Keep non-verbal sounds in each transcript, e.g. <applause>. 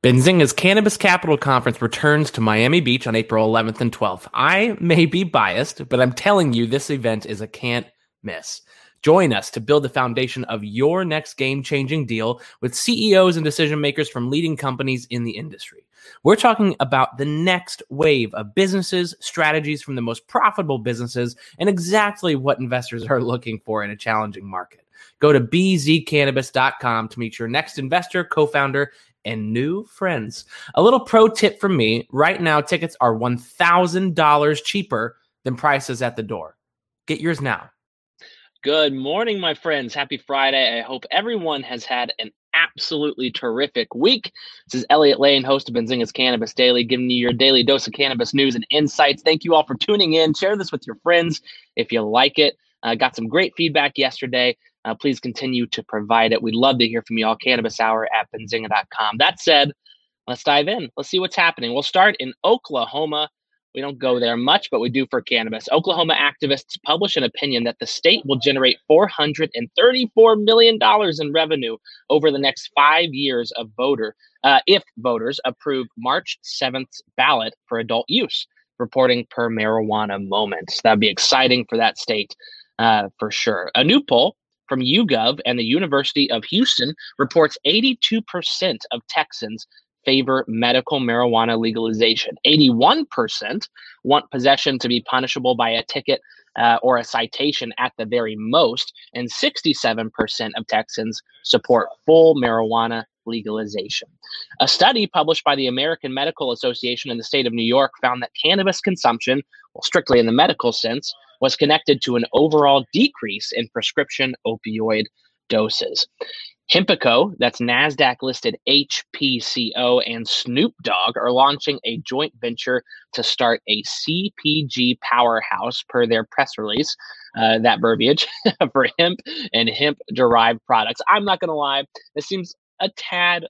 Benzinga's Cannabis Capital Conference returns to Miami Beach on April 11th and 12th. I may be biased, but I'm telling you, this event is a can't miss. Join us to build the foundation of your next game changing deal with CEOs and decision makers from leading companies in the industry. We're talking about the next wave of businesses, strategies from the most profitable businesses, and exactly what investors are looking for in a challenging market. Go to bzcannabis.com to meet your next investor, co founder, and new friends. A little pro tip from me right now, tickets are $1,000 cheaper than prices at the door. Get yours now. Good morning, my friends. Happy Friday. I hope everyone has had an absolutely terrific week. This is Elliot Lane, host of Benzinga's Cannabis Daily, giving you your daily dose of cannabis news and insights. Thank you all for tuning in. Share this with your friends if you like it. Uh, got some great feedback yesterday. Uh, please continue to provide it. We'd love to hear from you all. Cannabis Hour at benzinga.com. That said, let's dive in. Let's see what's happening. We'll start in Oklahoma. We don't go there much, but we do for cannabis. Oklahoma activists publish an opinion that the state will generate $434 million in revenue over the next five years of voter, uh, if voters approve March 7th ballot for adult use, reporting per marijuana moment. That'd be exciting for that state uh, for sure. A new poll from YouGov and the University of Houston reports 82% of Texans favor medical marijuana legalization. 81% want possession to be punishable by a ticket uh, or a citation at the very most, and 67% of Texans support full marijuana legalization. A study published by the American Medical Association in the state of New York found that cannabis consumption, well, strictly in the medical sense, was connected to an overall decrease in prescription opioid doses. Hempacco, that's NASDAQ listed HPCO, and Snoop Dogg are launching a joint venture to start a CPG powerhouse, per their press release. Uh, that verbiage <laughs> for hemp and hemp derived products. I'm not going to lie, this seems a tad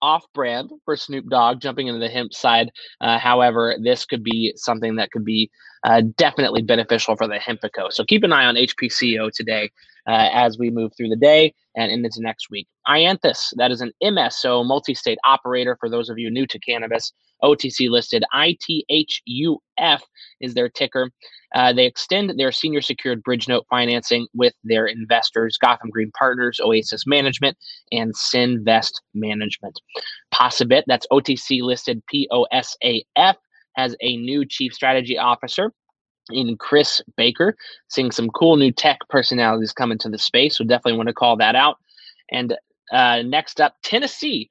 off brand for Snoop Dogg jumping into the hemp side. Uh, however, this could be something that could be uh, definitely beneficial for the Hempacco. So keep an eye on HPCO today uh, as we move through the day and into next week. iAnthus, that is an MSO multi state operator for those of you new to cannabis. OTC listed ITHUF is their ticker. Uh, they extend their senior secured bridge note financing with their investors, Gotham Green Partners, Oasis Management, and Senvest Management. POSaBIT, that's OTC listed POSAF, has a new chief strategy officer in Chris Baker, seeing some cool new tech personalities come into the space. So definitely want to call that out. And uh, next up, Tennessee.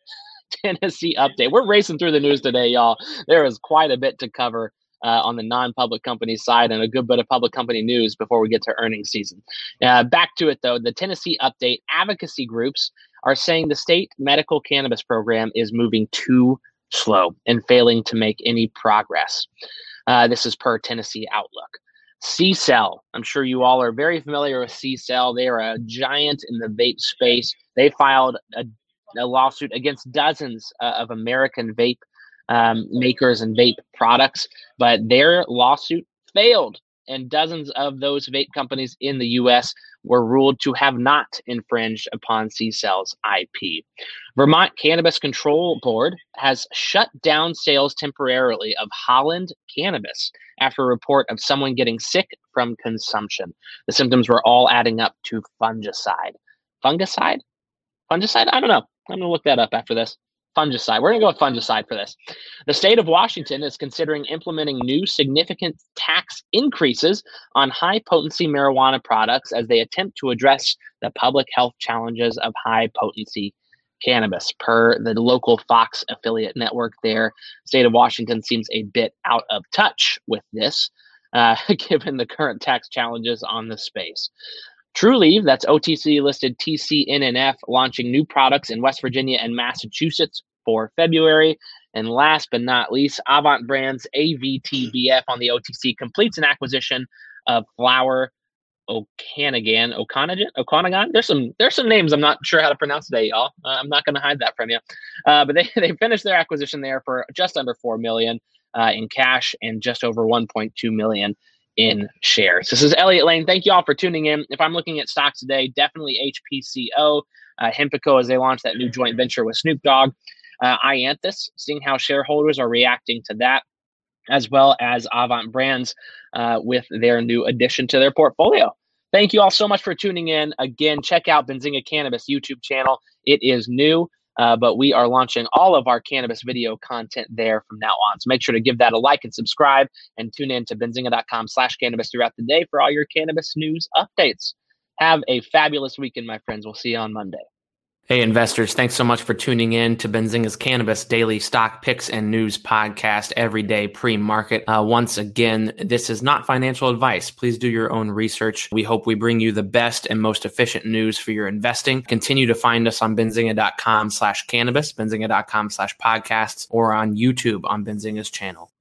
<laughs> Tennessee update. We're racing through the news today, y'all. There is quite a bit to cover uh, on the non-public company side and a good bit of public company news before we get to earnings season. Uh, back to it though, the Tennessee update. Advocacy groups are saying the state medical cannabis program is moving too slow and failing to make any progress. Uh, this is per Tennessee Outlook. CCELL. I'm sure you all are very familiar with CCELL. They are a giant in the vape space. They filed a, a lawsuit against dozens uh, of American vape um, makers and vape products, but their lawsuit failed. And dozens of those vape companies in the US were ruled to have not infringed upon CCELL's IP. Vermont Cannabis Control Board has shut down sales temporarily of Holland cannabis after a report of someone getting sick from consumption. The symptoms were all adding up to fungicide. Fungicide? Fungicide? I don't know. I'm going to look that up after this fungicide. We're going to go with fungicide for this. The state of Washington is considering implementing new significant tax increases on high potency marijuana products as they attempt to address the public health challenges of high potency cannabis. Per the local Fox affiliate network, there, state of Washington seems a bit out of touch with this, uh, <laughs> given the current tax challenges on the space. Trulieve, that's OTC listed TCNNF, launching new products in West Virginia and Massachusetts for February. And last but not least, Avant Brands AVTBF on the OTC completes an acquisition of Flower Okanagan, Okanagan, Okanagan. There's some there's some names I'm not sure how to pronounce today, y'all. Uh, I'm not going to hide that from you. Uh, but they <laughs> they finished their acquisition there for just under four million uh, in cash and just over 1.2 million in shares. This is Elliot Lane. Thank you all for tuning in. If I'm looking at stocks today, definitely HPCO, uh, Hempacco as they launch that new joint venture with Snoop Dogg. uh, iAnthus, seeing how shareholders are reacting to that, as well as Avant Brands uh, with their new addition to their portfolio. Thank you all so much for tuning in. Again, check out Benzinga Cannabis YouTube channel. It is new. Uh, but we are launching all of our cannabis video content there from now on. So make sure to give that a like and subscribe and tune in to benzinga.com slash cannabis throughout the day for all your cannabis news updates. Have a fabulous weekend, my friends. We'll see you on Monday. Hey, investors, thanks so much for tuning in to Benzinga's Cannabis Daily Stock Picks and News Podcast every day pre market. Uh, once again, this is not financial advice. Please do your own research. We hope we bring you the best and most efficient news for your investing. Continue to find us on benzinga.com slash cannabis, benzinga.com slash podcasts, or on YouTube on Benzinga's channel.